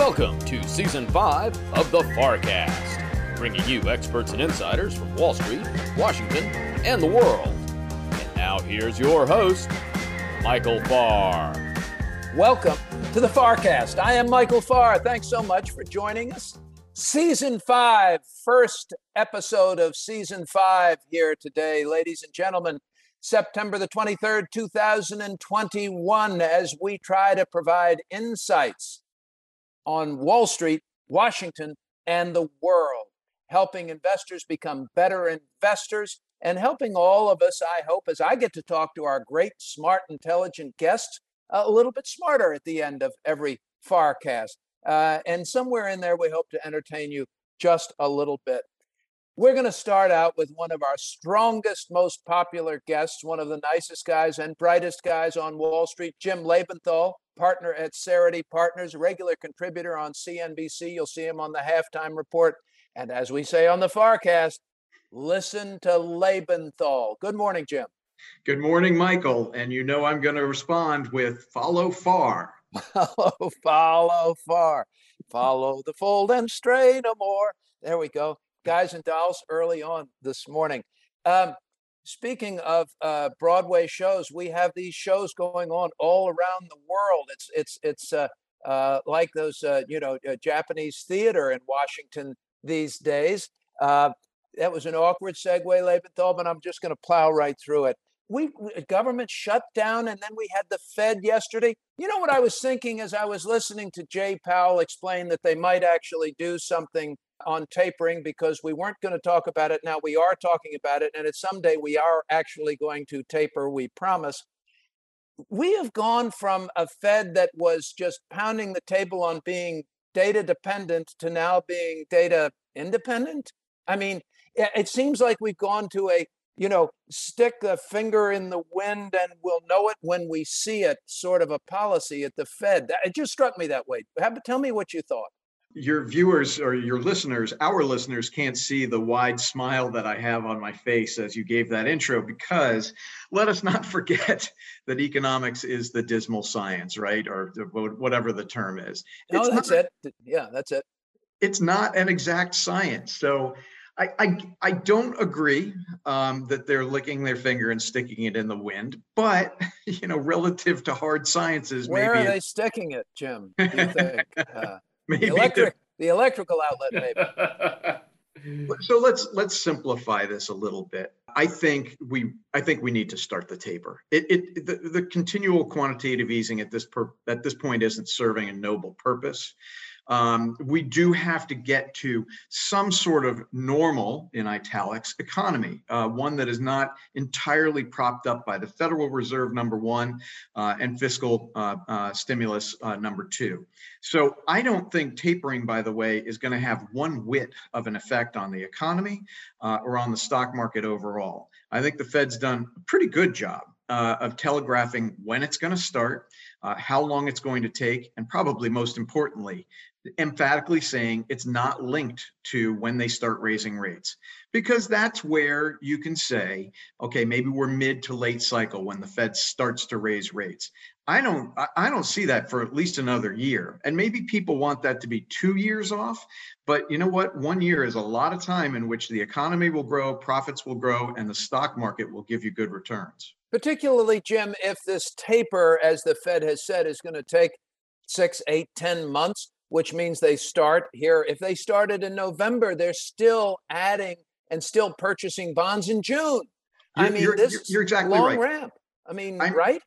Welcome to season five of the FarrCast, bringing you experts and insiders from Wall Street, Washington, and the world. And now here's your host, Michael Farr. Welcome to the FarrCast. I am Michael Farr. Thanks so much for joining us. Season five, first episode of season five here today, ladies and gentlemen. September the 23rd, 2021, as we try to provide insights on Wall Street, Washington, and the world, helping investors become better investors and helping all of us, I hope, as I get to talk to our great, smart, intelligent guests, a little bit smarter at the end of every FarrCast. Uh, and somewhere in there, we hope to entertain you just a little bit. We're going to start out with one of our strongest, most popular guests, one of the nicest guys and brightest guys on Wall Street, Jim Lebenthal, partner at Cerity Partners, regular contributor on CNBC. You'll see him on the halftime report. And as we say on the FarrCast, listen to Lebenthal. Good morning, Jim. Good morning, Michael. And you know I'm going to respond with follow Farr. Follow, follow Farr. Follow the fold and stray no more. There we go guys and dolls early on this morning. Um, speaking of uh, Broadway shows, we have these shows going on all around the world. It's it's it's uh, uh, like those uh, you know uh, Japanese theater in Washington these days. Uh, that was an awkward segue, Lebenthal, but I'm just going to plow right through it. We, we government shut down, and then we had the Fed yesterday. You know what I was thinking as I was listening to Jay Powell explain that they might actually do something on tapering because we weren't going to talk about it. Now we are talking about it, and it's someday we are actually going to taper, we promise. We have gone from a Fed that was just pounding the table on being data dependent to now being data independent. I mean, it seems like we've gone to a, you know, stick a finger in the wind and we'll know it when we see it sort of a policy at the Fed. It just struck me that way. Tell me what you thought your viewers or your listeners, our listeners can't see the wide smile that I have on my face as you gave that intro because let us not forget that economics is the dismal science, right? Or whatever the term is. No, it's that's not, it. Yeah, that's it. It's not an exact science. So I, I, I don't agree um, that they're licking their finger and sticking it in the wind, but you know, relative to hard sciences, where maybe are they sticking it, Jim? Do you think? Uh, maybe the, electric, the electrical outlet, maybe. so let's let's simplify this a little bit. I think we I think we need to start the taper. It, it the, the continual quantitative easing at this per, at this point isn't serving a noble purpose um, we do have to get to some sort of normal, in italics, economy, uh, one that is not entirely propped up by the Federal Reserve, number one, uh, and fiscal uh, uh stimulus, uh, number two. So I don't think tapering, by the way, is going to have one whit of an effect on the economy uh, or on the stock market overall. I think the Fed's done a pretty good job uh, of telegraphing when it's going to start, uh, how long it's going to take, and probably most importantly, emphatically saying it's not linked to when they start raising rates. Because that's where you can say okay maybe we're mid to late cycle when the fed starts to raise rates. I don't i don't see that for at least another year. And maybe people want that to be 2 years off but you know what? 1 year is a lot of time in which the economy will grow profits will grow and the stock market will give you good returns. Particularly jim if this taper as the fed has said is going to take six, eight, ten months which means they start here. If they started in November, they're still adding and still purchasing bonds in June. You're, I mean, you're, this you're exactly long right. ramp. I mean, I'm, right?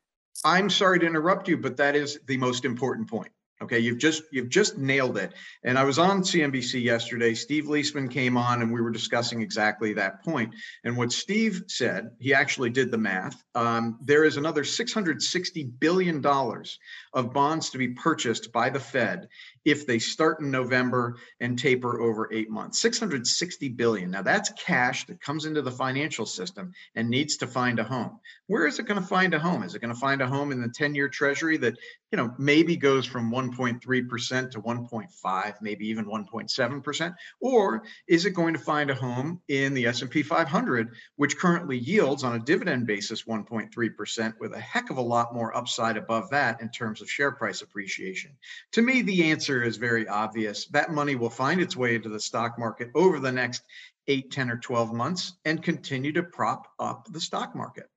I'm sorry to interrupt you, but that is the most important point. Okay, you've just you've just nailed it. And I was on CNBC yesterday. Steve Liesman came on, and we were discussing exactly that point. And what Steve said, he actually did the math. Um, there is another 660 billion dollars of bonds to be purchased by the Fed if they start in November and taper over eight months. 660 billion. Now that's cash that comes into the financial system and needs to find a home. Where is it going to find a home? Is it going to find a home in the 10-year treasury that, you know, maybe goes from 1.3% to 1.5, maybe even 1.7%? Or is it going to find a home in the S&P 500, which currently yields on a dividend basis 1.3% with a heck of a lot more upside above that in terms of share price appreciation? To me, the answer is very obvious. That money will find its way into the stock market over the next eight, 10, or 12 months and continue to prop up the stock market.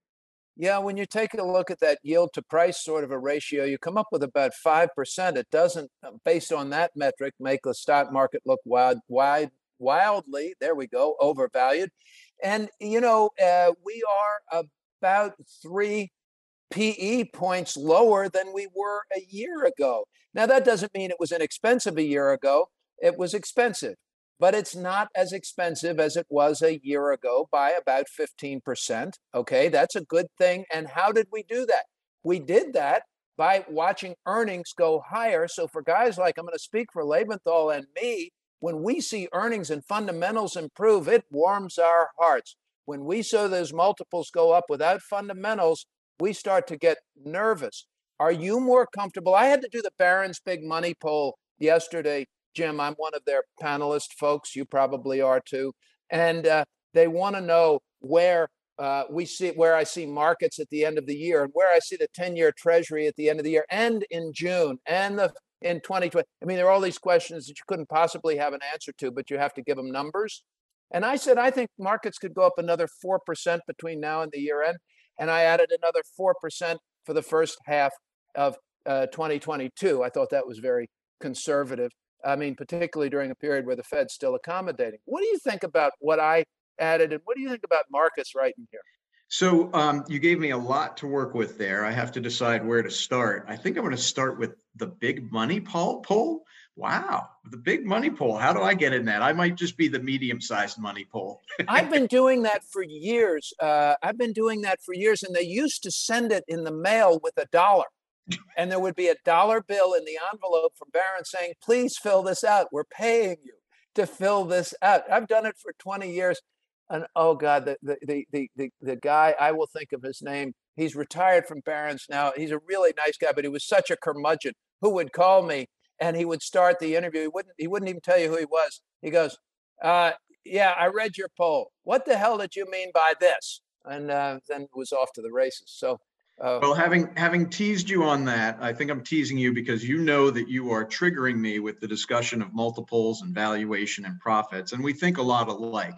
Yeah, when you take a look at that yield to price sort of a ratio, you come up with about 5%. It doesn't, uh, based on that metric, make the stock market look wild, wide, wildly, there we go, overvalued. And, you know, uh, we are about three PE points lower than we were a year ago. Now, that doesn't mean it was inexpensive a year ago. It was expensive but it's not as expensive as it was a year ago by about 15%. Okay, that's a good thing. And how did we do that? We did that by watching earnings go higher. So for guys like I'm going to speak for Lebenthal and me, when we see earnings and fundamentals improve, it warms our hearts. When we saw those multiples go up without fundamentals, we start to get nervous. Are you more comfortable? I had to do the Barron's Big Money poll yesterday Jim, I'm one of their panelist folks. You probably are too. And uh, they want to know where uh, we see where I see markets at the end of the year and where I see the 10 year treasury at the end of the year and in June and the in 2020. I mean, there are all these questions that you couldn't possibly have an answer to, but you have to give them numbers. And I said, I think markets could go up another 4% between now and the year end. And I added another 4% for the first half of uh, 2022. I thought that was very conservative. I mean, particularly during a period where the Fed's still accommodating. What do you think about what I added, and what do you think about Marcus right in here? So um, you gave me a lot to work with there. I have to decide where to start. I think I'm going to start with the big money poll. poll. Wow, the big money poll. How do I get in that? I might just be the medium-sized money poll. I've been doing that for years. Uh, I've been doing that for years, and they used to send it in the mail with a dollar and there would be a dollar bill in the envelope from Barron saying, please fill this out. We're paying you to fill this out. I've done it for 20 years. And oh God, the, the, the, the, the, the guy, I will think of his name. He's retired from Barron's now. He's a really nice guy, but he was such a curmudgeon who would call me and he would start the interview. He wouldn't, he wouldn't even tell you who he was. He goes, uh, yeah, I read your poll. What the hell did you mean by this? And uh, then was off to the races. So Oh. Well, having having teased you on that, I think I'm teasing you because you know that you are triggering me with the discussion of multiples and valuation and profits, and we think a lot alike.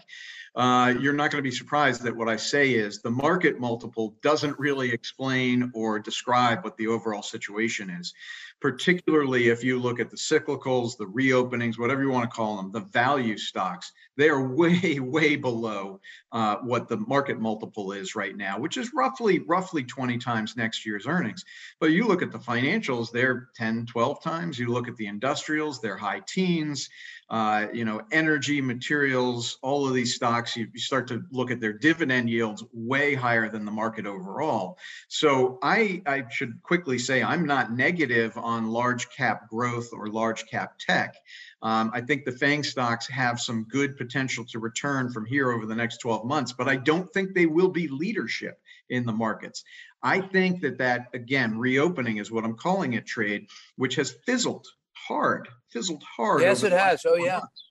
Uh, you're not going to be surprised that what I say is the market multiple doesn't really explain or describe what the overall situation is particularly if you look at the cyclicals, the reopenings, whatever you want to call them, the value stocks, they are way, way below uh, what the market multiple is right now, which is roughly, roughly 20 times next year's earnings. But you look at the financials, they're 10, 12 times. You look at the industrials, they're high teens uh, you know, energy, materials, all of these stocks, you, you, start to look at their dividend yields way higher than the market overall. So I, I should quickly say I'm not negative large cap growth or large cap tech. Um, I think the FANG stocks have some good potential to return from here over the next 12 months, but I don't think they will be leadership in the markets. I think that that again reopening is what I'm calling it trade, which has fizzled hard, fizzled hard. Yes, it has. Oh, yeah. Months.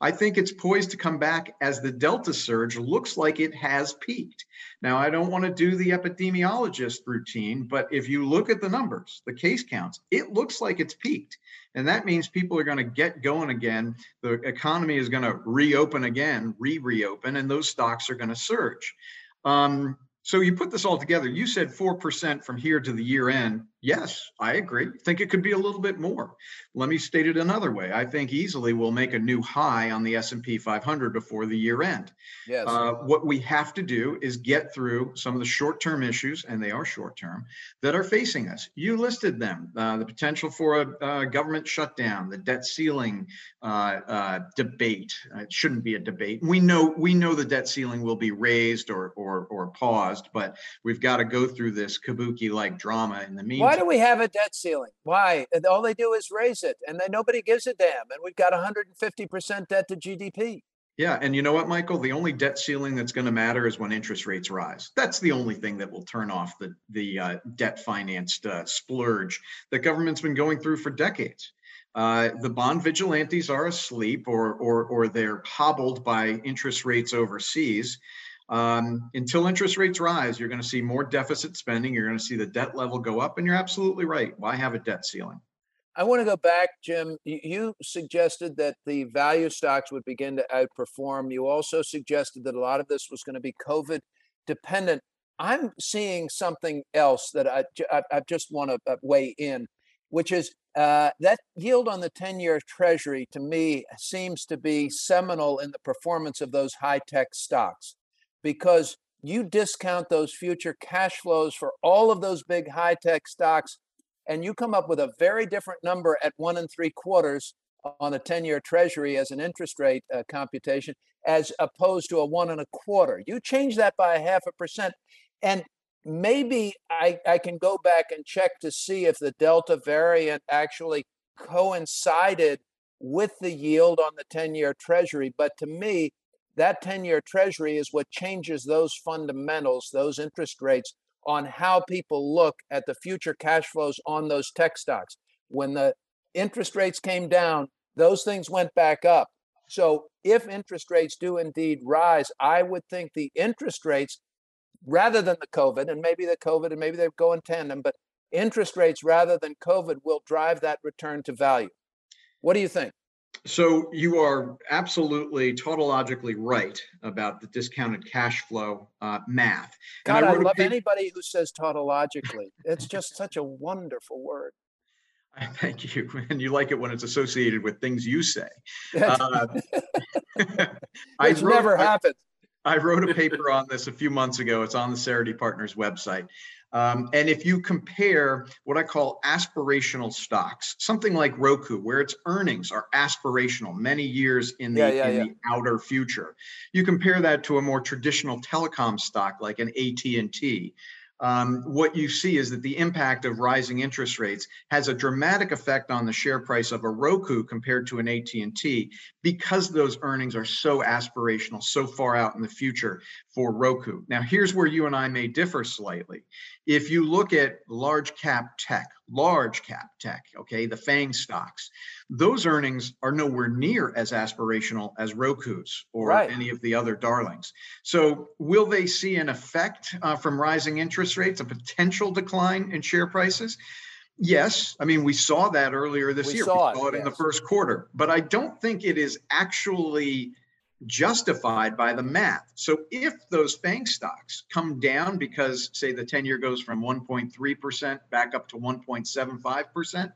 I think it's poised to come back as the Delta surge looks like it has peaked. Now, I don't want to do the epidemiologist routine, but if you look at the numbers, the case counts, it looks like it's peaked. And that means people are going to get going again. The economy is going to reopen again, re reopen, and those stocks are going to surge. Um, so you put this all together. You said 4% from here to the year end. Yes, I agree. Think it could be a little bit more. Let me state it another way. I think easily we'll make a new high on the S&P 500 before the year end. Yes. Uh, what we have to do is get through some of the short-term issues, and they are short-term, that are facing us. You listed them: uh, the potential for a, a, government shutdown, the debt ceiling uh, uh debate. it shouldn't be a debate. We know we know the debt ceiling will be raised or or or paused, but we've got to go through this kabuki-like drama in the meantime. Why do we have a debt ceiling? Why? All they do is raise it, and then nobody gives a damn. And we've got 150% debt to GDP. Yeah, and you know what, Michael? The only debt ceiling that's going to matter is when interest rates rise. That's the only thing that will turn off the the uh, debt financed uh, splurge that government's been going through for decades. Uh, the bond vigilantes are asleep, or or or they're hobbled by interest rates overseas. Um, until interest rates rise, you're going to see more deficit spending. You're going to see the debt level go up, and you're absolutely right. Why have a debt ceiling? I want to go back, Jim. You suggested that the value stocks would begin to outperform. You also suggested that a lot of this was going to be COVID dependent. I'm seeing something else that I, I, I just want to uh, weigh in, which is uh, that yield on the 10 year treasury to me seems to be seminal in the performance of those high tech stocks because you discount those future cash flows for all of those big high tech stocks and you come up with a very different number at one and three quarters on a 10 year treasury as an interest rate uh, computation as opposed to a one and a quarter. You change that by a half a percent. And maybe I, I can go back and check to see if the Delta variant actually coincided with the yield on the 10 year treasury. But to me, that 10 year treasury is what changes those fundamentals, those interest rates on how people look at the future cash flows on those tech stocks. When the interest rates came down, those things went back up. So if interest rates do indeed rise, I would think the interest rates, rather than the COVID, and maybe the COVID and maybe they go in tandem, but interest rates rather than COVID will drive that return to value. What do you think? So you are absolutely tautologically right about the discounted cash flow uh, math. God, I, I love anybody who says tautologically. it's just such a wonderful word. Thank you. And you like it when it's associated with things you say. Uh, Which wrote, never happens. I, wrote a paper on this a few months ago. It's on the Cerity Partners website. Um, and if you compare what I call aspirational stocks, something like Roku, where its earnings are aspirational, many years in the, yeah, yeah, in yeah. the outer future, you compare that to a more traditional telecom stock like an AT&T, um, what you see is that the impact of rising interest rates has a dramatic effect on the share price of a Roku compared to an AT&T because those earnings are so aspirational, so far out in the future for Roku. Now, here's where you and I may differ slightly. If you look at large cap tech, large cap tech, okay, the FANG stocks, those earnings are nowhere near as aspirational as Roku's or right. any of the other darlings. So, will they see an effect uh, from rising interest rates, a potential decline in share prices? Yes, I mean we saw that earlier this we year. Saw we saw it, it yes. in the first quarter, but I don't think it is actually justified by the math. So if those FANG stocks come down because, say, the 10 year goes from 1.3% back up to 1.75%,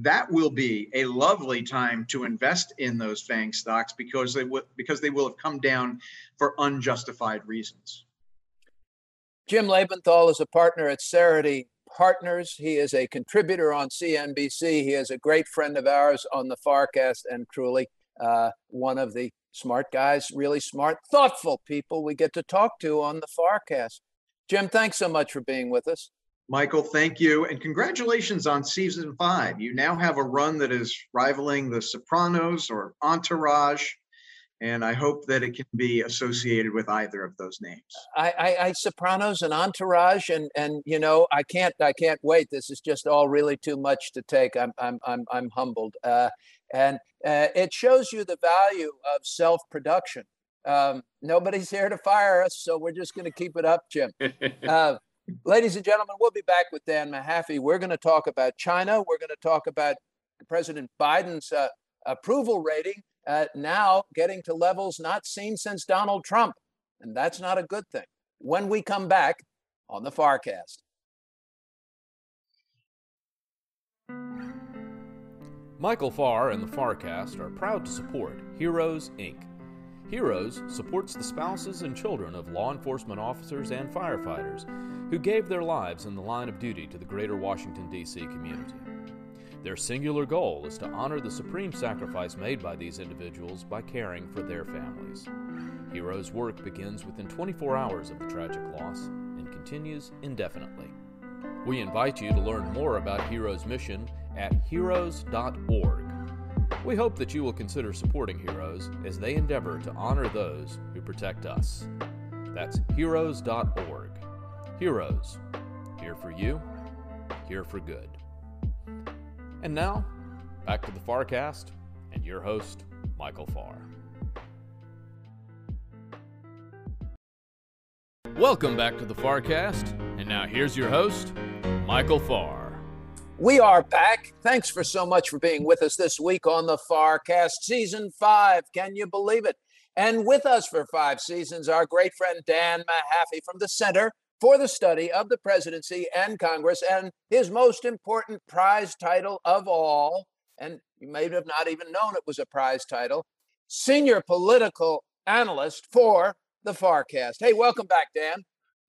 that will be a lovely time to invest in those FANG stocks because they, w- because they will have come down for unjustified reasons. Jim Lebenthal is a partner at Cerity Partners. He is a contributor on CNBC. He is a great friend of ours on the FarrCast and truly uh, one of the smart guys, really smart, thoughtful people we get to talk to on the FarrCast. Jim, thanks so much for being with us. Michael, thank you. And congratulations on season five. You now have a run that is rivaling The Sopranos or Entourage. And I hope that it can be associated with either of those names. I, I, I Sopranos and Entourage, and and you know I can't I can't wait. This is just all really too much to take. I'm I'm I'm I'm humbled. Uh, and uh, it shows you the value of self production. Um, nobody's here to fire us, so we're just going to keep it up, Jim. Uh, ladies and gentlemen, we'll be back with Dan Mahaffee. We're going to talk about China. We're going to talk about President Biden's uh, approval rating uh, now getting to levels not seen since Donald Trump. And that's not a good thing. When we come back on the FarrCast. Michael Farr and the FarrCast are proud to support Heroes, Inc. Heroes supports the spouses and children of law enforcement officers and firefighters who gave their lives in the line of duty to the greater Washington, D.C. community. Their singular goal is to honor the supreme sacrifice made by these individuals by caring for their families. Heroes' work begins within 24 hours of the tragic loss and continues indefinitely. We invite you to learn more about Heroes' mission at heroes.org. We hope that you will consider supporting Heroes as they endeavor to honor those who protect us. That's heroes.org. Heroes, here for you, here for good. And now, back to the FarrCast and your host, Michael Farr. Welcome back to the FarrCast, and now here's your host, Michael Farr. We are back. Thanks for so much for being with us this week on the FarrCast Season 5. Can you believe it? And with us for five seasons, our great friend Dan Mahaffee from the Center for the Study of the Presidency and Congress, and his most important prize title of all, and you may have not even known it was a prize title, Senior Political Analyst for the FarrCast. Hey, welcome back, Dan.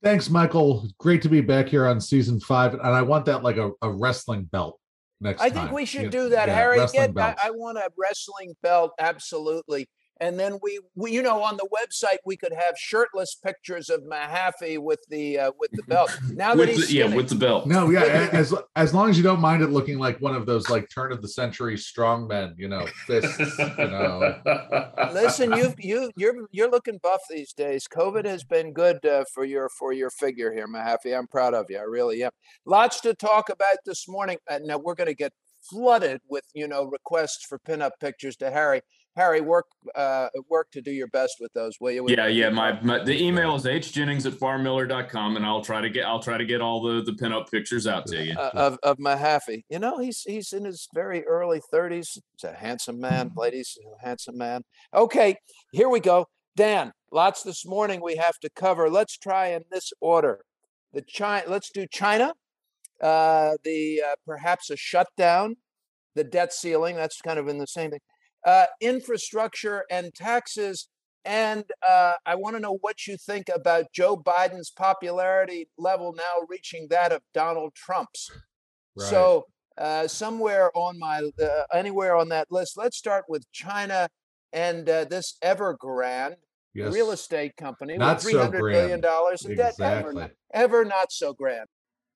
Thanks, Michael. Great to be back here on season five, and I want that like a, a wrestling belt next. I think we should do that, yeah, Harry. Get, I. I want a wrestling belt, absolutely. And then we, we, you know, on the website we could have shirtless pictures of Mahaffee with the uh, with the belt. Now that with he's the, yeah, with the belt. No, yeah, as as long as you don't mind it looking like one of those like turn of the century strongmen, you know, fists, you know. Listen, you you you're you're looking buff these days. COVID has been good uh, for your for your figure here, Mahaffee. I'm proud of you. I really am. Lots to talk about this morning. Uh, now we're going to get flooded with you know requests for pinup pictures to Harry. Harry, work uh, work to do your best with those, will you? We- yeah, yeah. My, my the email is hjennings at farrmiller.com and I'll try to get I'll try to get all the the pinup pictures out to you. uh, of of Mahaffee. You know, he's he's in his very early 30s. He's a handsome man, Mm-hmm. ladies, a handsome man. Okay, here we go. Dan, lots this morning we have to cover. Let's try in this order. The China, let's do China. Uh, the uh, perhaps a shutdown, the debt ceiling. That's kind of in the same thing. Uh, infrastructure and taxes. And uh, I want to know what you think about Joe Biden's popularity level now reaching that of Donald Trump's. Right. So uh, somewhere on my uh, anywhere on that list, let's start with China and uh, this Evergrande yes, real estate company Not with so three hundred million grand. dollars in debt. Ever, ever not so grand.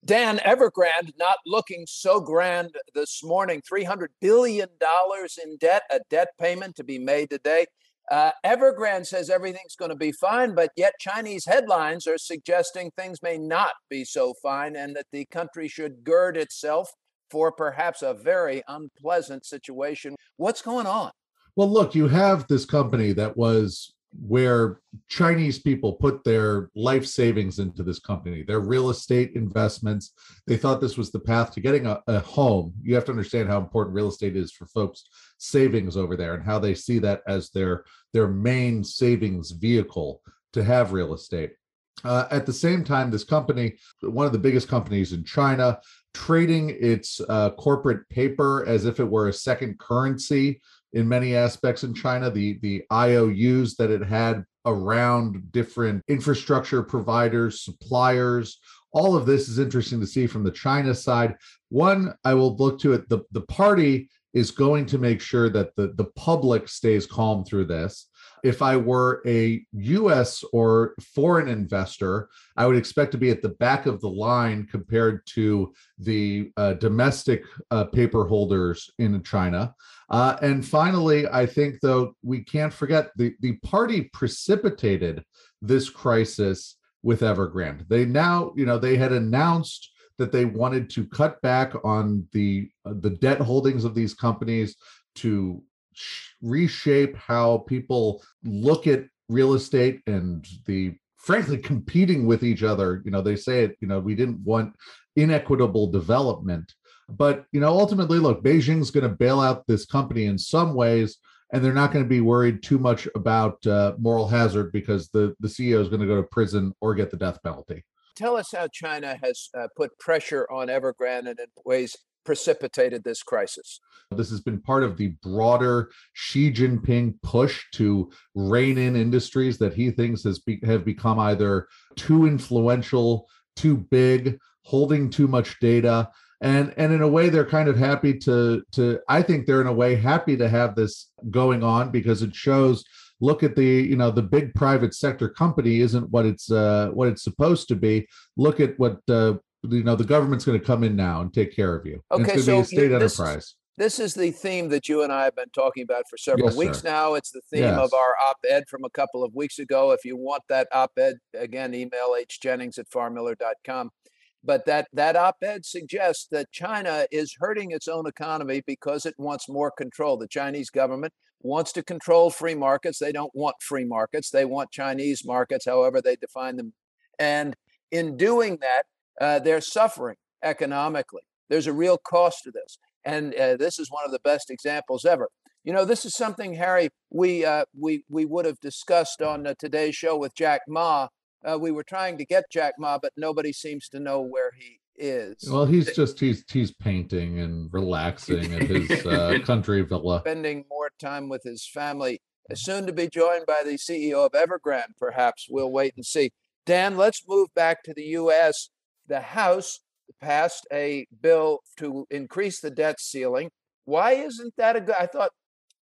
Dan Evergrande not looking so grand this morning. Three hundred billion dollars in debt, a debt payment to be made today. Uh, Evergrande says everything's going to be fine, but yet Chinese headlines are suggesting things may not be so fine, and that the country should gird itself for perhaps a very unpleasant situation. What's going on? Well, look, you have this company that was where Chinese people put their life savings into this company, their real estate investments. They thought this was the path to getting a, a home. You have to understand how important real estate is for folks' savings over there and how they see that as their their main savings vehicle to have real estate. Uh, at the same time, this company, one of the biggest companies in China, trading its uh, corporate paper as if it were a second currency in many aspects in China. The the IOUs that it had around different infrastructure providers, suppliers, all of this is interesting to see from the China side. One, I will look to it. The the party is going to make sure that the the public stays calm through this. If I were a US or foreign investor, I would expect to be at the back of the line compared to the uh, domestic uh, paper holders in China. Uh, and finally, I think though we can't forget the the party precipitated this crisis with Evergrande. They now, you know, they had announced that they wanted to cut back on the uh, the debt holdings of these companies to reshape how people look at real estate and the frankly competing with each other. You know they say it you know we didn't want inequitable development. But you know ultimately look beijing's going to bail out this company in some ways and they're not going to be worried too much about uh, moral hazard because the the ceo is going to go to prison or get the death penalty. Tell us how China has uh, put pressure on Evergrande and in ways precipitated this crisis. This has been part of the broader Xi Jinping push to rein in industries that he thinks has be, have become either too influential, too big, holding too much data. And, and in a way, they're kind of happy to to. I think they're in a way happy to have this going on because it shows look at the you know the big private sector company isn't what it's uh, what it's supposed to be. Look at what uh, you know the government's going to come in now and take care of you. And Okay, it's going to so be a you- state this is- enterprise. This is the theme that you and I have been talking about for several Yes, weeks sir. now. It's the theme Yes. of our op ed from a couple of weeks ago. If you want that op ed, again, email hjennings at farrmiller.com. But that, that op ed suggests that China is hurting its own economy because it wants more control. The Chinese government wants to control free markets. They don't want free markets, they want Chinese markets, however they define them. And in doing that, uh, they're suffering economically. There's a real cost to this. And uh, this is one of the best examples ever. You know, this is something, Harry, we, uh, we, we would have discussed on uh, today's show with Jack Ma. Uh, we were trying to get Jack Ma, but nobody seems to know where he is. Well, he's just he's he's painting and relaxing at his uh, country villa. Spending more time with his family. Soon to be joined by the CEO of Evergrande, perhaps. We'll wait and see. Dan, let's move back to the U.S. The House passed a bill to increase the debt ceiling. Why isn't that a good? I thought,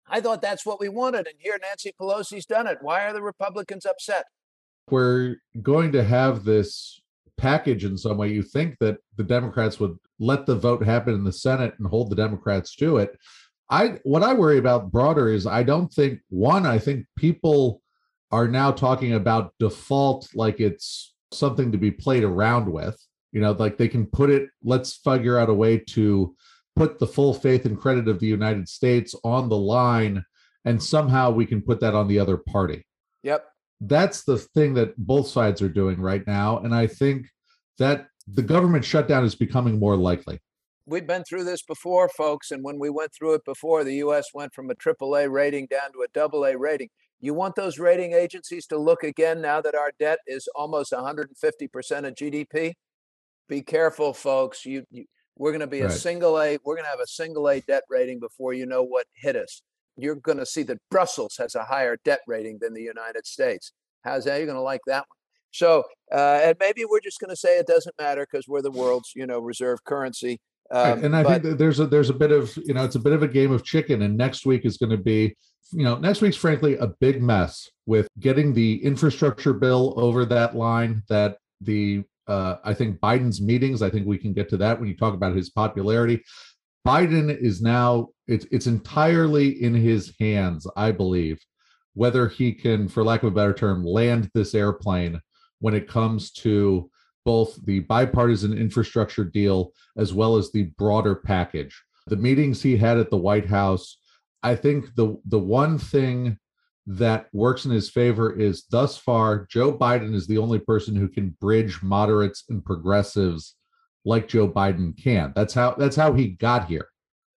I thought that's what we wanted, and here Nancy Pelosi's done it. Why are the Republicans upset? We're going to have this package in some way. You think that the Democrats would let the vote happen in the Senate and hold the Democrats to it. I what I worry about broader is I don't think one. I think people are now talking about default like it's something to be played around with you know like they can put it let's figure out a way to put the full faith and credit of the united states on the line and somehow we can put that on the other party. Yep. That's the thing that both sides are doing right now and i think that the government shutdown is becoming more likely. We've been through this before folks and when we went through it before the us went from a AAA rating down to a double a rating you want those rating agencies to look again now that our debt is almost 150% of gdp be careful, folks. You, you we're going to be right. a single A. We're going to have a single A debt rating before you know what hit us. You're going to see that Brussels has a higher debt rating than the United States. How's that? You're going to like that one. So, uh, and maybe we're just going to say it doesn't matter because we're the world's, you know, reserve currency. Um, and I but, think there's a there's a bit of you know it's a bit of a game of chicken. And next week is going to be you know next week's frankly a big mess with getting the infrastructure bill over that line that the uh, I think Biden's meetings. I think we can get to that when you talk about his popularity. Biden is now it's it's entirely in his hands, I believe, whether he can, for lack of a better term, land this airplane when it comes to both the bipartisan infrastructure deal as well as the broader package. The meetings he had at the White House, I think the the one thing that works in his favor is thus far, Joe Biden is the only person who can bridge moderates and progressives like Joe Biden can. That's how that's how he got here,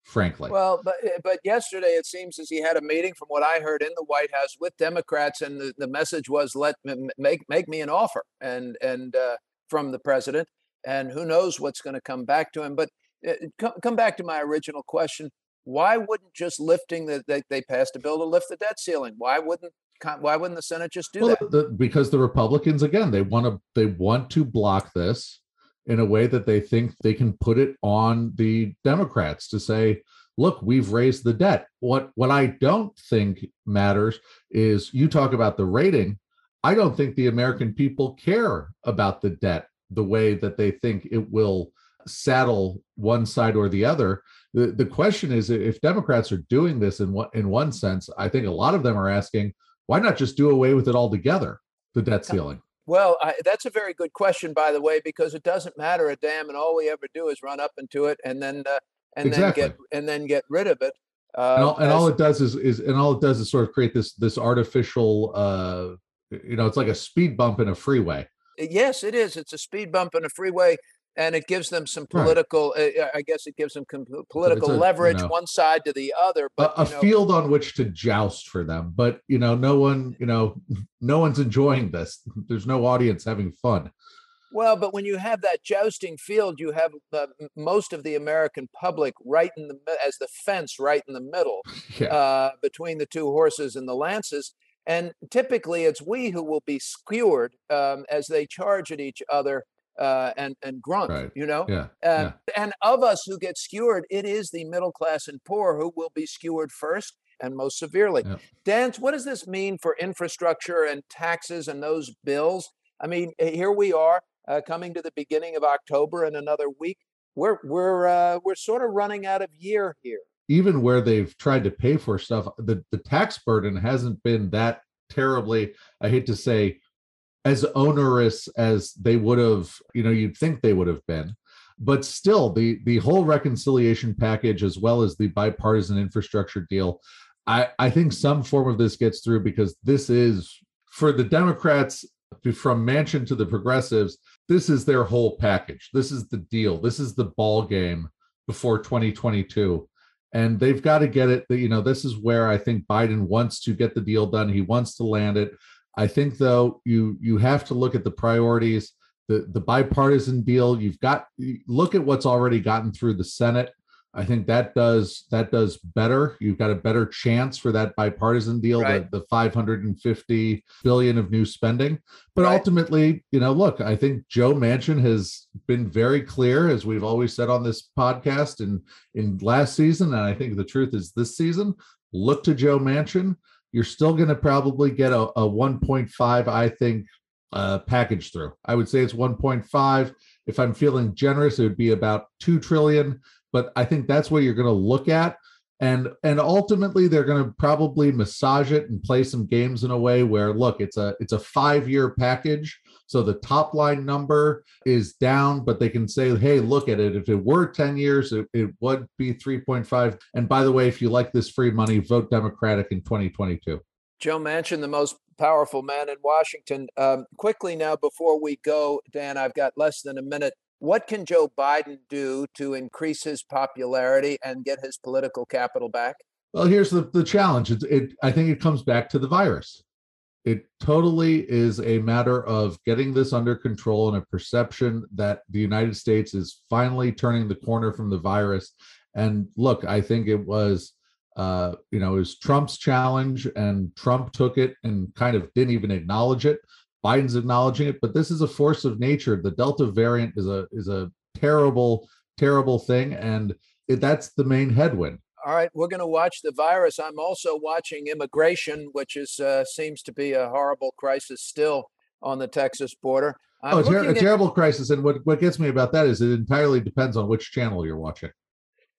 frankly. Well, but eh, but yesterday it seems as he had a meeting, from what I heard, in the White House with Democrats, and the, the message was let make make me an offer, and and uh, from the president, and who knows what's going to come back to him. But uh, come, come back to my original question why wouldn't just lifting the they, they passed a bill to lift the debt ceiling? Why wouldn't why wouldn't the Senate just do well, that? The, because the Republicans again they want to they want to block this in a way that they think they can put it on the Democrats to say, look, we've raised the debt. What what I don't think matters is you talk about the rating. I don't think the American people care about the debt the way that they think it will saddle one side or the other. The, the question is if Democrats are doing this in one, in one sense, I think a lot of them are asking, why not just do away with it altogether, the debt ceiling? Well, I, that's a very good question, by the way, because it doesn't matter a damn, and all we ever do is run up into it and then uh, and exactly. then get and then get rid of it. Uh, and, all, and as, all, it does is is and all it does is sort of create this this artificial, uh, you know, it's like a speed bump in a freeway. Yes, it is. It's a speed bump in a freeway and it gives them some political right. uh, i guess it gives them political a, leverage you know, one side to the other but a, a know, field on which to joust for them but you know no one you know no one's enjoying this there's no audience having fun well but when you have that jousting field you have uh, most of the american public right in the as the fence right in the middle yeah. uh, between the two horses and the lances and typically it's we who will be skewered um, as they charge at each other uh, and and grunt, right. you know. Yeah, uh, yeah. And of us who get skewered, it is the middle class and poor who will be skewered first and most severely. Yeah. Dance, what does this mean for infrastructure and taxes and those bills? I mean, here we are uh, coming to the beginning of October in another week. We're we're uh, we're sort of running out of year here. Even where they've tried to pay for stuff, the the tax burden hasn't been that terribly. I hate to say as onerous as they would have, you know, you'd think they would have been. But still, the the whole reconciliation package, as well as the bipartisan infrastructure deal, I, I think some form of this gets through because this is for the Democrats from Manchin to the progressives. this is their whole package. This is the deal. This is the ball game before 2022. And they've got to get it. You know, this is where I think Biden wants to get the deal done. He wants to land it. I think though you you have to look at the priorities, the the bipartisan deal. You've got look at what's already gotten through the Senate. I think that does that does better. You've got a better chance for that bipartisan deal, right. the, the 550 billion of new spending. But right. ultimately, you know, look, I think Joe Manchin has been very clear, as we've always said on this podcast and in last season, and I think the truth is this season. Look to Joe Manchin. You're still going to probably get a, a 1.5, I think, uh, package through. I would say it's 1.5. If I'm feeling generous, it would be about two trillion but I think that's what you're going to look at. And and ultimately they're going to probably massage it and play some games in a way where look, it's a it's a five year package. So the top line number is down, but they can say, hey, look at it. If it were 10 years, it, it would be 3.5. And by the way, if you like this free money, vote Democratic in 2022. Joe Manchin, the most powerful man in Washington. Um, quickly now, before we go, Dan, I've got less than a minute. What can Joe Biden do to increase his popularity and get his political capital back? Well, here's the, the challenge. It, it, I think it comes back to the virus. It totally is a matter of getting this under control and a perception that the United States is finally turning the corner from the virus. And look, I think it was, uh, you know, it was Trump's challenge, and Trump took it and kind of didn't even acknowledge it. Biden's acknowledging it, but this is a force of nature. The Delta variant is a is a terrible, terrible thing, and it, that's the main headwind. All right, we're going to watch the virus. I'm also watching immigration, which is uh, seems to be a horrible crisis still on the Texas border. I'm oh, a terrible crisis, and what what gets me about that is it entirely depends on which channel you're watching.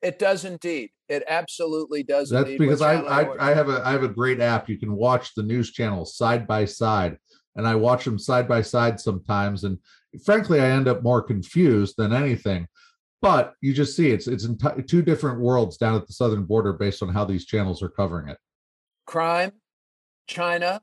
It does indeed. It absolutely does. That's because I I, I have a I have a great app. You can watch the news channels side by side and I watch them side by side sometimes. And frankly, I end up more confused than anything. But you just see it's it's enti- two different worlds down at the southern border based on how these channels are covering it. Crime, China,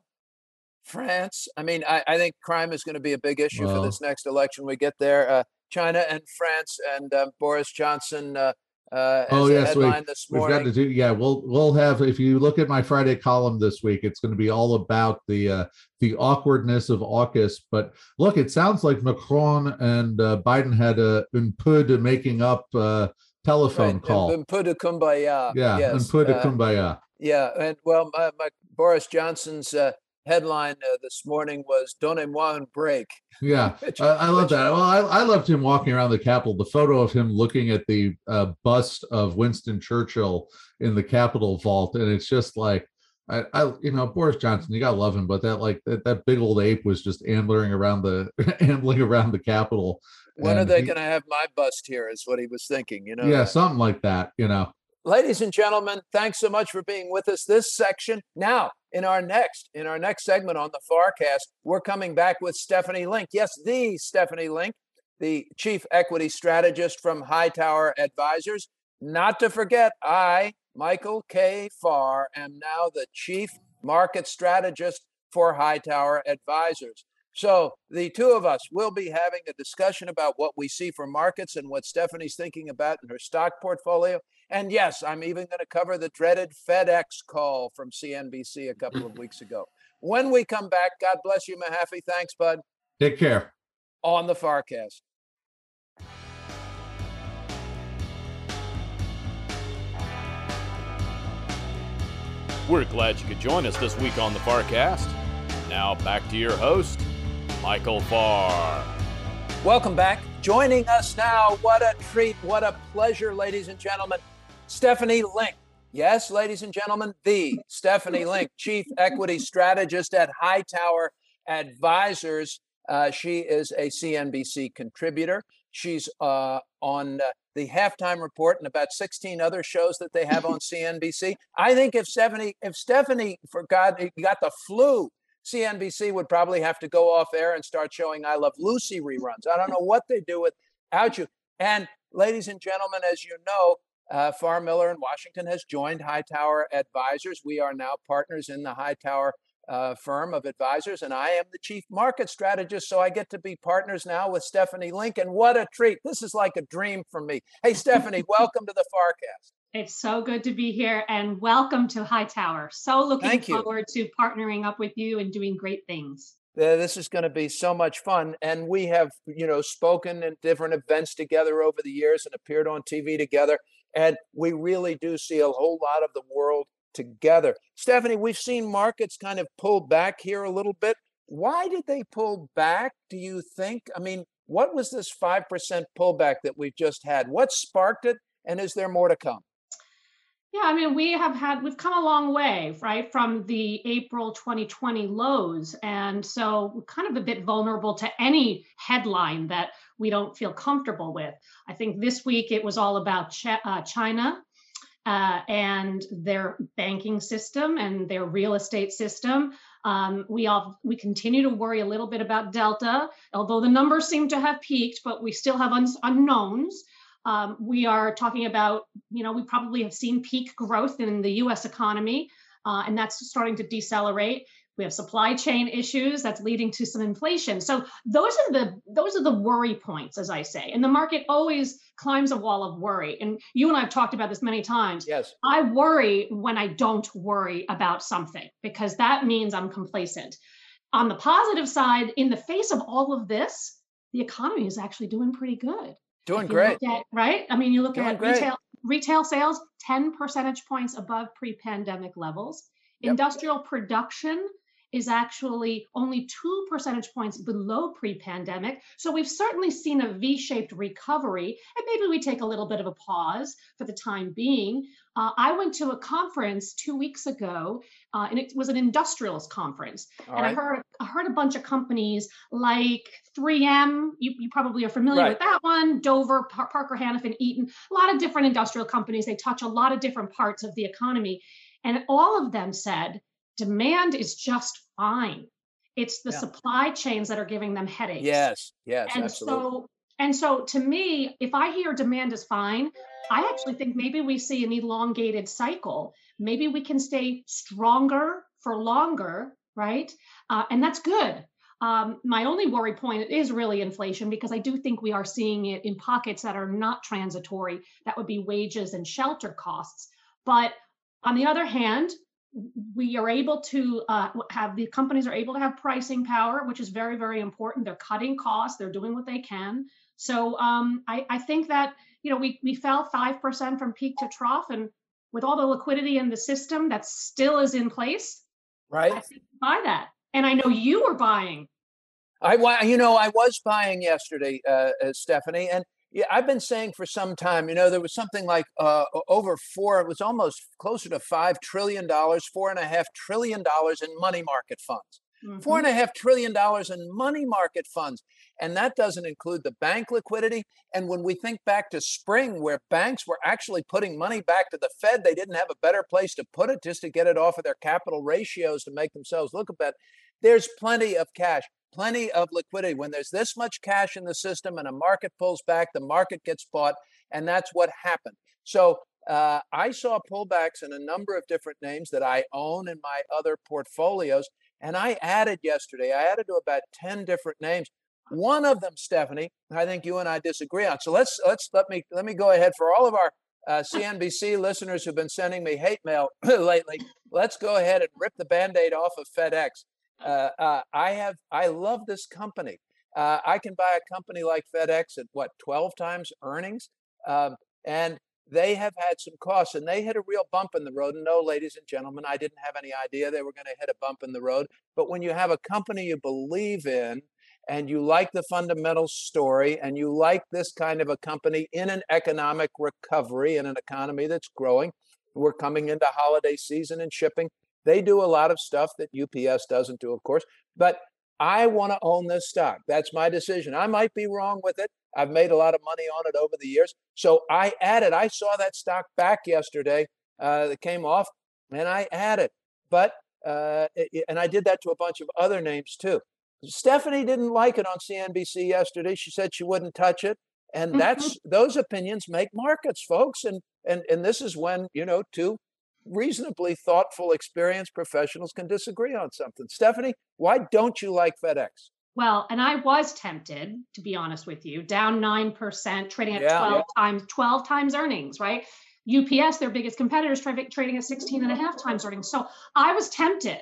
France. I mean, I, I think crime is going to be a big issue well, for this next election. We get there. Uh, China and France and uh, Boris Johnson uh, uh, oh yes, we, have got to do. Yeah, we'll we'll have. If you look at my Friday column this week, it's going to be all about the uh, the awkwardness of AUKUS. But look, it sounds like Macron and uh, Biden had a un peu de making up uh, telephone right. call. Un peu de kumbaya. Yeah, yes. un peu de kumbaya. Yeah, and well, my, my Boris Johnson's uh, headline uh, this morning was "Donnez-moi un break." Yeah, which, I, I, love which, that. Well, I, I loved him walking around the Capitol. The photo of him looking at the uh, bust of Winston Churchill in the Capitol vault, and it's just like. I, I, you know, Boris Johnson, you gotta love him, but that like that, that big old ape was just ambling around the ambling around the Capitol. When are they he, gonna have my bust here? Is what he was thinking, you know? Yeah, something like that, you know. Ladies and gentlemen, thanks so much for being with us this section. Now, in our next, in our next segment on the FarrCast, we're coming back with Stephanie Link. Yes, the Stephanie Link, the chief equity strategist from Hightower Advisors. Not to forget, I, Michael K. Farr, am now the chief market strategist for Hightower Advisors. So the two of us will be having a discussion about what we see for markets and what Stephanie's thinking about in her stock portfolio. And yes, I'm even going to cover the dreaded FedEx call from CNBC a couple of weeks ago. When we come back, God bless you, Mahaffee. Thanks, bud. Take care. On the FarrCast. We're glad you could join us this week on the FarrCast. Now back to your host, Michael Farr. Welcome back. Joining us now, what a treat, what a pleasure, ladies and gentlemen. Stephanie Link. Yes, ladies and gentlemen, the Stephanie Link, Chief Equity Strategist at Hightower Advisors. Uh, she is a CNBC contributor. She's uh, on uh, the halftime report and about 16 other shows that they have on CNBC. I think if Stephanie, if Stephanie, for God, got the flu, CNBC would probably have to go off air and start showing I Love Lucy reruns. I don't know what they do without you. And ladies and gentlemen, as you know, uh, Farr Miller in Washington has joined Hightower Advisors. We are now partners in the Hightower uh, firm of advisors, and I am the chief market strategist. So I get to be partners now with Stephanie Lincoln. What a treat! This is like a dream for me. Hey, Stephanie, welcome to the FarrCast. It's so good to be here, and welcome to Hightower. So looking Thank you. forward to partnering up with you and doing great things. Uh, this is going to be so much fun and we have you know spoken at different events together over the years and appeared on tv together and we really do see a whole lot of the world together. Stephanie we've seen markets kind of pull back here a little bit. Why did they pull back do you think? I mean what was this 5% pullback that we've just had? What sparked it and is there more to come? Yeah, I mean, we have had, we've come a long way, right, from the April 2020 lows. And so we're kind of a bit vulnerable to any headline that we don't feel comfortable with. I think this week it was all about Ch- uh, China uh, and their banking system and their real estate system. Um, we all we continue to worry a little bit about Delta, although the numbers seem to have peaked, but we still have un- unknowns. Um, we are talking about, you know, we probably have seen peak growth in the US economy, uh, and that's starting to decelerate. We have supply chain issues that's leading to some inflation. So those are the those are the worry points, as I say. And the market always climbs a wall of worry. And you and I have talked about this many times. yes I worry when I don't worry about something because that means I'm complacent. On the positive side, in the face of all of this, the economy is actually doing pretty good. doing great at- right? I mean, you look Doing at great. retail retail sales 10 percentage points above pre-pandemic levels. Yep. Industrial production is actually only 2 percentage points below pre-pandemic. So we've certainly seen a V-shaped recovery and maybe we take a little bit of a pause for the time being. Uh, I went to a conference 2 weeks ago uh, and it was an industrials conference all and I heard I heard a bunch of companies like 3M. You, you probably are familiar Right. with that one. Dover, Par- Parker Hannifin, Eaton. A lot of different industrial companies. They touch a lot of different parts of the economy, and all of them said demand is just fine. It's the Yeah. supply chains that are giving them headaches. yes yes And absolutely so and so to me, if I hear demand is fine, I actually think maybe we see an elongated cycle. Maybe we can stay stronger for longer, right? Uh, and that's good. Um, my only worry point is really inflation because I do think we are seeing it in pockets that are not transitory. That would be wages and shelter costs. But on the other hand, we are able to uh, have the companies are able to have pricing power, which is very, very important. They're cutting costs, they're doing what they can. So um, I, I think that you know we we fell five percent from peak to trough, and with all the liquidity in the system that still is in place, right I think buy that. And I know you were buying. I, you know, I was buying yesterday, uh, uh, Stephanie, and yeah, I've been saying for some time. You know, there was something like uh, over four. It was almost closer to five trillion dollars, four and a half trillion dollars in money market funds. Four and a half trillion dollars in money market funds, and that doesn't include the bank liquidity. And when we think back to spring, where banks were actually putting money back to the Fed, they didn't have a better place to put it just to get it off of their capital ratios to make themselves look a bit. There's plenty of cash plenty of liquidity. When there's this much cash in the system and a market pulls back, the market gets bought, and that's what happened. So uh, I saw pullbacks in a number of different names that I own in my other portfolios, and I added yesterday. I added to about ten different names. One of them, Stephanie, I think you and I disagree on. So let's let's let me let me go ahead for all of our uh, CNBC listeners who've been sending me hate mail lately. Let's go ahead and rip the band-aid off of FedEx uh, uh, I have I love this company. Uh, I can buy a company like FedEx at what 12 times earnings, um, and they have had some costs, and they hit a real bump in the road. And no, ladies and gentlemen, I didn't have any idea they were going to hit a bump in the road. But when you have a company you believe in, and you like the fundamental story, and you like this kind of a company in an economic recovery in an economy that's growing, we're coming into holiday season and shipping. They do a lot of stuff that UPS doesn't do, of course, but I want to own this stock. That's my decision. I might be wrong with it. I've made a lot of money on it over the years. So I added, I saw that stock back yesterday uh, that came off and I added. But, uh, it- and I did that to a bunch of other names too. Stephanie didn't like it on CNBC yesterday. She said she wouldn't touch it. And Mhm. that's those opinions make markets, folks. And and and this is when, you know, two reasonably thoughtful, experienced professionals can disagree on something. Stephanie, why don't you like FedEx? Well, and I was tempted, to be honest with you, down 9%, trading at Yeah. 12 times, 12 times earnings, right? UPS, their biggest competitors, tra- trading at 16 and a half times earnings. So I was tempted,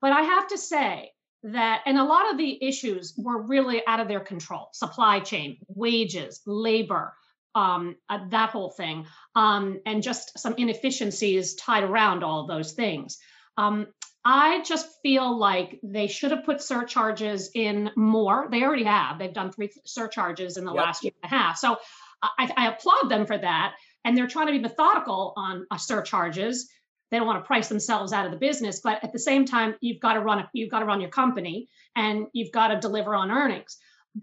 but I have to say that, and a lot of the issues were really out of their control supply chain, wages, labor, um, uh, that whole thing, um, and just some inefficiencies tied around all of those things. Um, I just feel like they should have put surcharges in more. They already have. They've done three surcharges in the Yep. last year and a half. So I, I applaud them for that. And they're trying to be methodical on uh, surcharges. They don't want to price themselves out of the business, but at the same time, you've got to run a, you've got to run your company and you've got to deliver on earnings.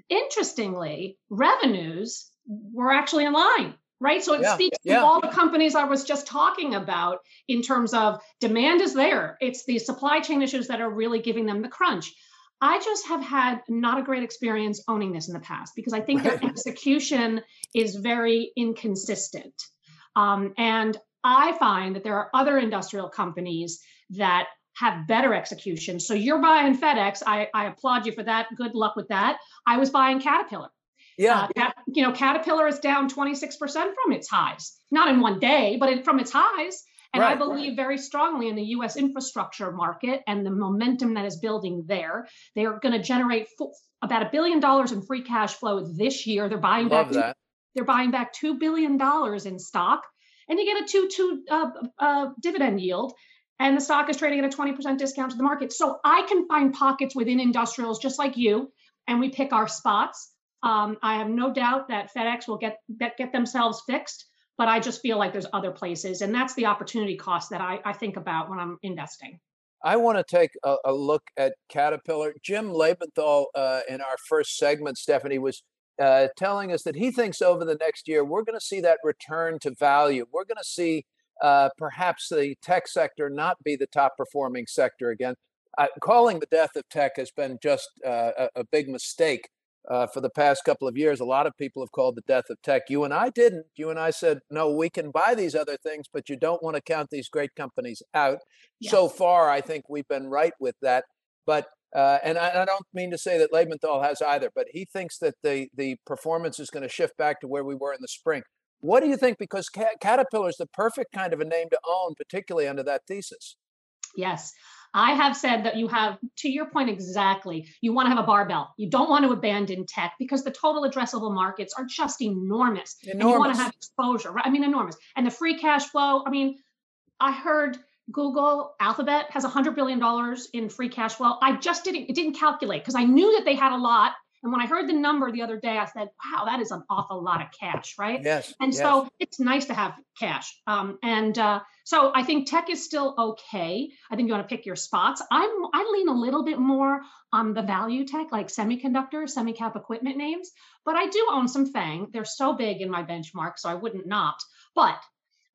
Interestingly, revenues were actually in line, right? So it Yeah, speaks yeah. to all the companies I was just talking about in terms of demand is there. It's the supply chain issues that are really giving them the crunch. I just have had not a great experience owning this in the past because I think their execution is very inconsistent. Um, and I find that there are other industrial companies that have better execution. So you're buying FedEx. I, I applaud you for that. Good luck with that. I was buying Caterpillar. Yeah, Uh, you know, Caterpillar is down 26% from its highs, not in one day, but it, from its highs. And I Right, believe very strongly in the US infrastructure market and the momentum that is building there. They are going to generate about a billion dollars in free cash flow this year. They're buying love back that. they're buying back two billion dollars in stock, and you get a two two uh, uh, dividend yield, and the stock is trading at a twenty percent discount to the market. So I can find pockets within industrials just like you, and we pick our spots. Um, I have no doubt that FedEx will get that get themselves fixed, but I just feel like there's other places, and that's the opportunity cost that I, I think about when I'm investing. I want to take a, a look at Caterpillar. Jim Lebenthal, uh, in our first segment, Stephanie, was uh, telling us that he thinks over the next year we're going to see that return to value. We're going to see uh, perhaps the tech sector not be the top performing sector again. Uh, calling the death of tech has been just uh, a, a big mistake uh, for the past couple of years. A lot of people have called the death of tech. You and I didn't. You and I said, no, we can buy these other things, but you don't want to count these great companies out. So far, I think we've been right with that. But uh, and I, I don't mean to say that Lebenthal has either, but he thinks that the the performance is going to shift back to where we were in the spring. What do you think? Because Ca- Caterpillar is the perfect kind of a name to own, particularly under that thesis. Yes. I have said that you have, to your point exactly, you want to have a barbell. You don't want to abandon tech because the total addressable markets are just enormous. And you want to have exposure, right? I mean, enormous. And the free cash flow, I mean, I heard Google, Alphabet has $100 billion in free cash flow. I just didn't, it didn't calculate because I knew that they had a lot. And when I heard the number the other day, I said, wow, that is an awful lot of cash, right? Yes. And yes. so it's nice to have cash. Um, and uh, so I think tech is still okay. I think you want to pick your spots. I'm I lean a little bit more on the value tech, like semiconductor, semi-cap equipment names, but I do own some FANG. They're so big in my benchmark, so I wouldn't not. But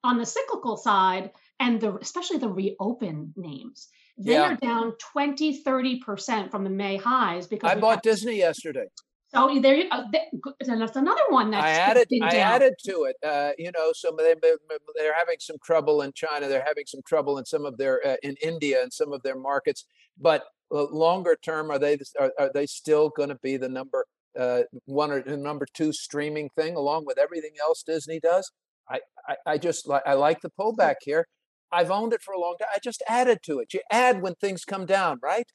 on the cyclical side, and the especially the reopen names, they Yeah. are down 20, 30% from the May highs because I bought Disney yesterday. So there you And that's another one that's I added I down. added to it. Uh, you know, so they they- they're having some trouble in China. They're having some trouble in some of their uh, in India and some of their markets. But uh, longer term, are they are, are they still going to be the number uh, one or the number two streaming thing along with everything else Disney does? I I, I just like I like the pullback here. I've owned it for a long time. I just added to it. You add when things come down, right?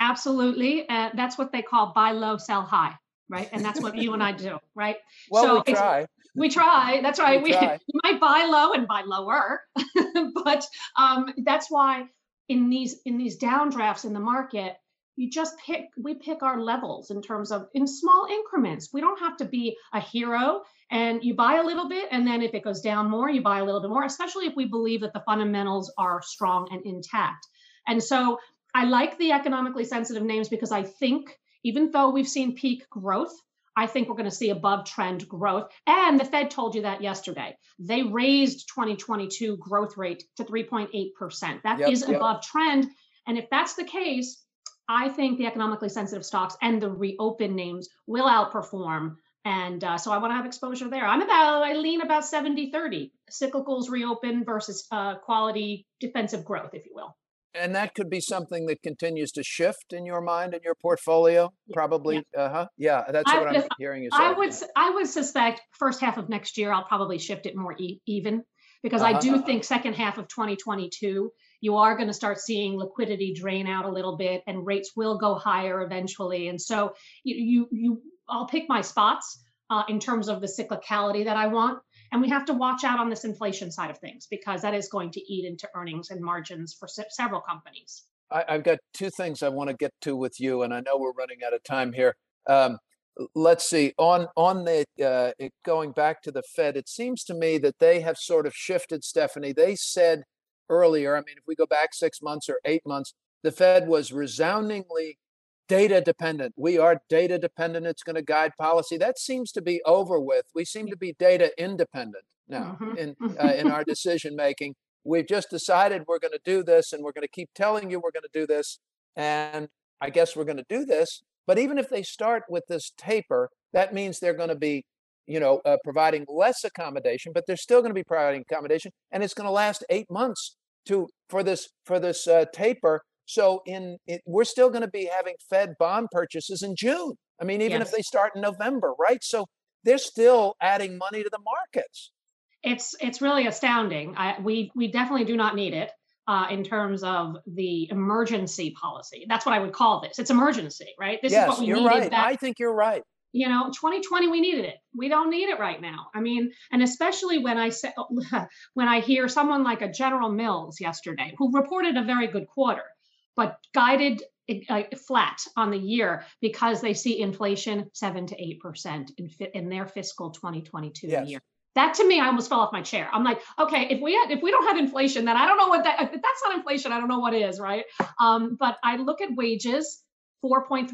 Absolutely. Uh, that's what they call buy low, sell high, right? And that's what you and I do, right? Well, So we try. We try. That's right. We We, try. you might buy low and buy lower, but um, that's why in these in these downdrafts in the market, you just pick. We pick our levels in terms of in small increments. We don't have to be a hero, and you buy a little bit, and then if it goes down more, you buy a little bit more. Especially if we believe that the fundamentals are strong and intact. And so I like the economically sensitive names because I think even though we've seen peak growth, I think we're going to see above trend growth. And the Fed told you that yesterday. They raised 2022 growth rate to 3.8%. That is Yep, yep. above trend. And if that's the case, I think the economically sensitive stocks and the reopen names will outperform. And uh, so I want to have exposure there. I'm about, I lean about 70 30, cyclicals reopen versus uh, quality defensive growth, if you will. And that could be something that continues to shift in your mind and your portfolio, probably. Yeah. Uh huh. Yeah, that's I, what I'm hearing you say. I would, I would suspect first half of next year, I'll probably shift it more e- even because uh-huh. I do think second half of 2022, you are going to start seeing liquidity drain out a little bit, and rates will go higher eventually. And so you, you, you I'll pick my spots uh, in terms of the cyclicality that I want. And we have to watch out on this inflation side of things because that is going to eat into earnings and margins for se- several companies. I, have got two things I want to get to with you, and I know we're running out of time here. Um, let's see on on the uh, going back to the Fed. It seems to me that they have sort of shifted, Stephanie. They said earlier. I mean, if we go back six months or eight months, the Fed was resoundingly data dependent. We are data dependent. It's going to guide policy. That seems to be over with. We seem to be data independent now mm-hmm. in uh, in our decision making. We've just decided we're going to do this, and we're going to keep telling you we're going to do this, and I guess we're going to do this. But even if they start with this taper, that means they're going to be, you know, uh, providing less accommodation, but they're still going to be providing accommodation, and it's going to last eight months to for this for this uh, taper so in it, we're still going to be having Fed bond purchases in June. I mean, even yes. if they start in November, right? So they're still adding money to the markets. It's it's really astounding. I, we we definitely do not need it uh, in terms of the emergency policy. That's what I would call this. It's emergency, right? This yes, is what we you're needed. Right. Back, I think you're right. You know, 2020 we needed it. We don't need it right now. I mean, and especially when I say when I hear someone like a General Mills yesterday who reported a very good quarter but guided uh, flat on the year because they see inflation seven to eight percent in in their fiscal 2022 yes. year. That to me, I almost fell off my chair. I'm like, okay, if we had, if we don't have inflation, then I don't know what that. If that's not inflation, I don't know what is, right? Um, but I look at wages, 4.3%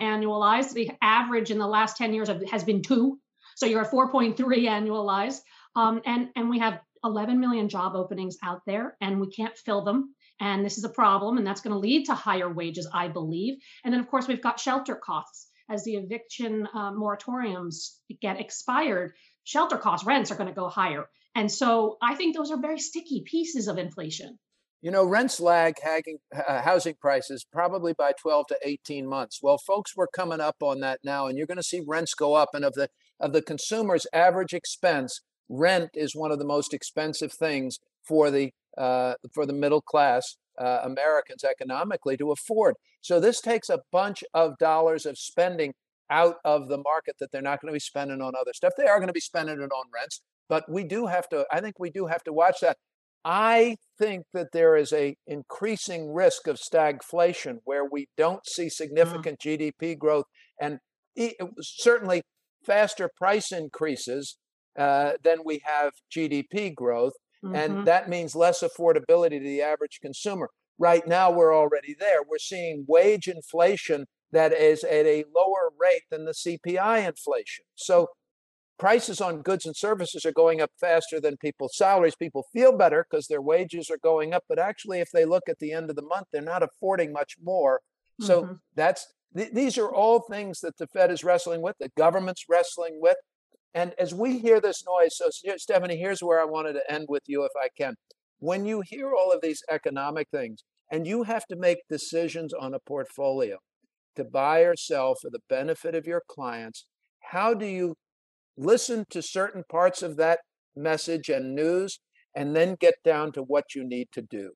annualized. The average in the last 10 years has been two, so you're at 4.3 annualized. Um, and and we have 11 million job openings out there, and we can't fill them and this is a problem, and that's going to lead to higher wages, I believe. And then, of course, we've got shelter costs. As the eviction uh, moratoriums get expired, shelter costs, rents are going to go higher. And so I think those are very sticky pieces of inflation. You know, rents lag hagging, uh, housing prices probably by 12 to 18 months. Well, folks, we're coming up on that now, and you're going to see rents go up. And of the of the consumer's average expense, rent is one of the most expensive things for the uh, for the middle class uh, Americans economically to afford. So this takes a bunch of dollars of spending out of the market that they're not going to be spending on other stuff. They are going to be spending it on rents, but we do have to. I think we do have to watch that. I think that there is a increasing risk of stagflation where we don't see mm. significant. GDP growth and certainly faster price increases uh, than we have GDP growth. Mm-hmm. And that means less affordability to the average consumer. Right now, we're already there. We're seeing wage inflation that is at a lower rate than the CPI inflation. So prices on goods and services are going up faster than people's salaries. People feel better because their wages are going up, but actually, if they look at the end of the month, they're not affording much more. So mm-hmm. that's th- these are all things that the Fed is wrestling with, the government's wrestling with. And as we hear this noise, so Stephanie, here's where I wanted to end with you if I can. When you hear all of these economic things and you have to make decisions on a portfolio to buy or sell for the benefit of your clients, how do you listen to certain parts of that message and news and then get down to what you need to do?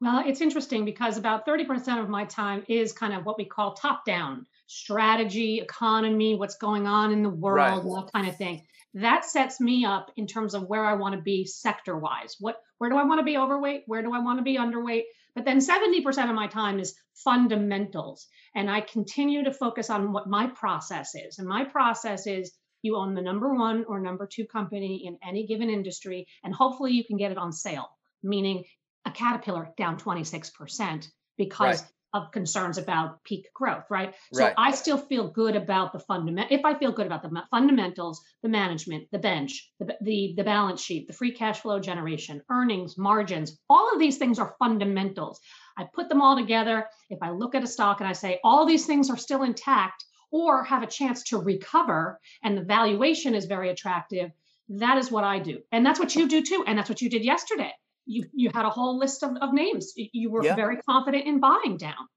Well, it's interesting because about 30% of my time is kind of what we call top down strategy, economy, what's going on in the world, right. that kind of thing. That sets me up in terms of where I want to be sector wise. What where do I want to be overweight? Where do I want to be underweight? But then 70% of my time is fundamentals. And I continue to focus on what my process is. And my process is you own the number one or number two company in any given industry, and hopefully you can get it on sale, meaning a Caterpillar down 26% because right of concerns about peak growth, right? So right. I still feel good about the fundament. If I feel good about the fundamentals, the management, the bench, the, the the balance sheet, the free cash flow generation, earnings, margins, all of these things are fundamentals. I put them all together. If I look at a stock and I say all these things are still intact, or have a chance to recover and the valuation is very attractive, that is what I do. And that's what you do too. And that's what you did yesterday. You you had a whole list of, of names. You were Yeah. very confident in buying down.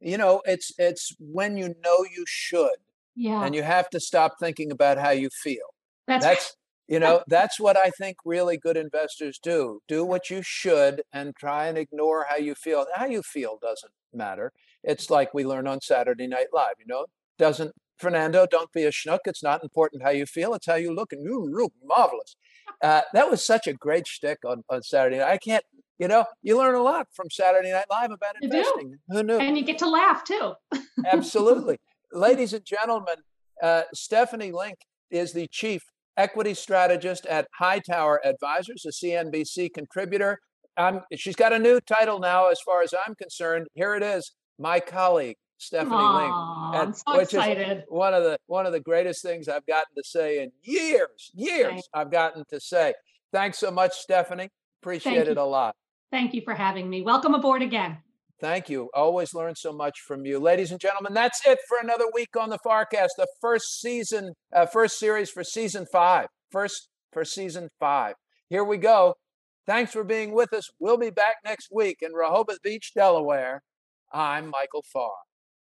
You know, it's it's when you know you should, Yeah. and you have to stop thinking about how you feel. that's, That's you know, that's what I think really good investors do. Do what you should and try and ignore how you feel. How you feel doesn't matter. It's like we learn on Saturday Night Live, you know, doesn't Fernando, don't be a schnook. It's not important how you feel, it's how you look, and you look marvelous. Uh, that was such a great shtick on, on Saturday night. I can't, you know, you learn a lot from Saturday Night Live about You do. investing. Who knew? and you get to laugh too. Absolutely. Ladies and gentlemen, uh, Stephanie Link is the chief equity strategist at Hightower Advisors, a CNBC contributor. Um, she's got a new title now, as far as I'm concerned. Here it is, my colleague, Stephanie Link. Aw, and I'm so which is- excited. One of the one of the greatest things I've gotten to say in years, years Thank- I've gotten to say. Thanks so much, Stephanie. Appreciate it you. a lot. Thank you for having me. Welcome aboard again. Thank you. Always learn so much from you. Ladies and gentlemen, that's it for another week on the FarrCast, the first season, uh, first series for season five. First for season five. Here we go. Thanks for being with us. We'll be back next week in Rehoboth Beach, Delaware. I'm Michael Farr.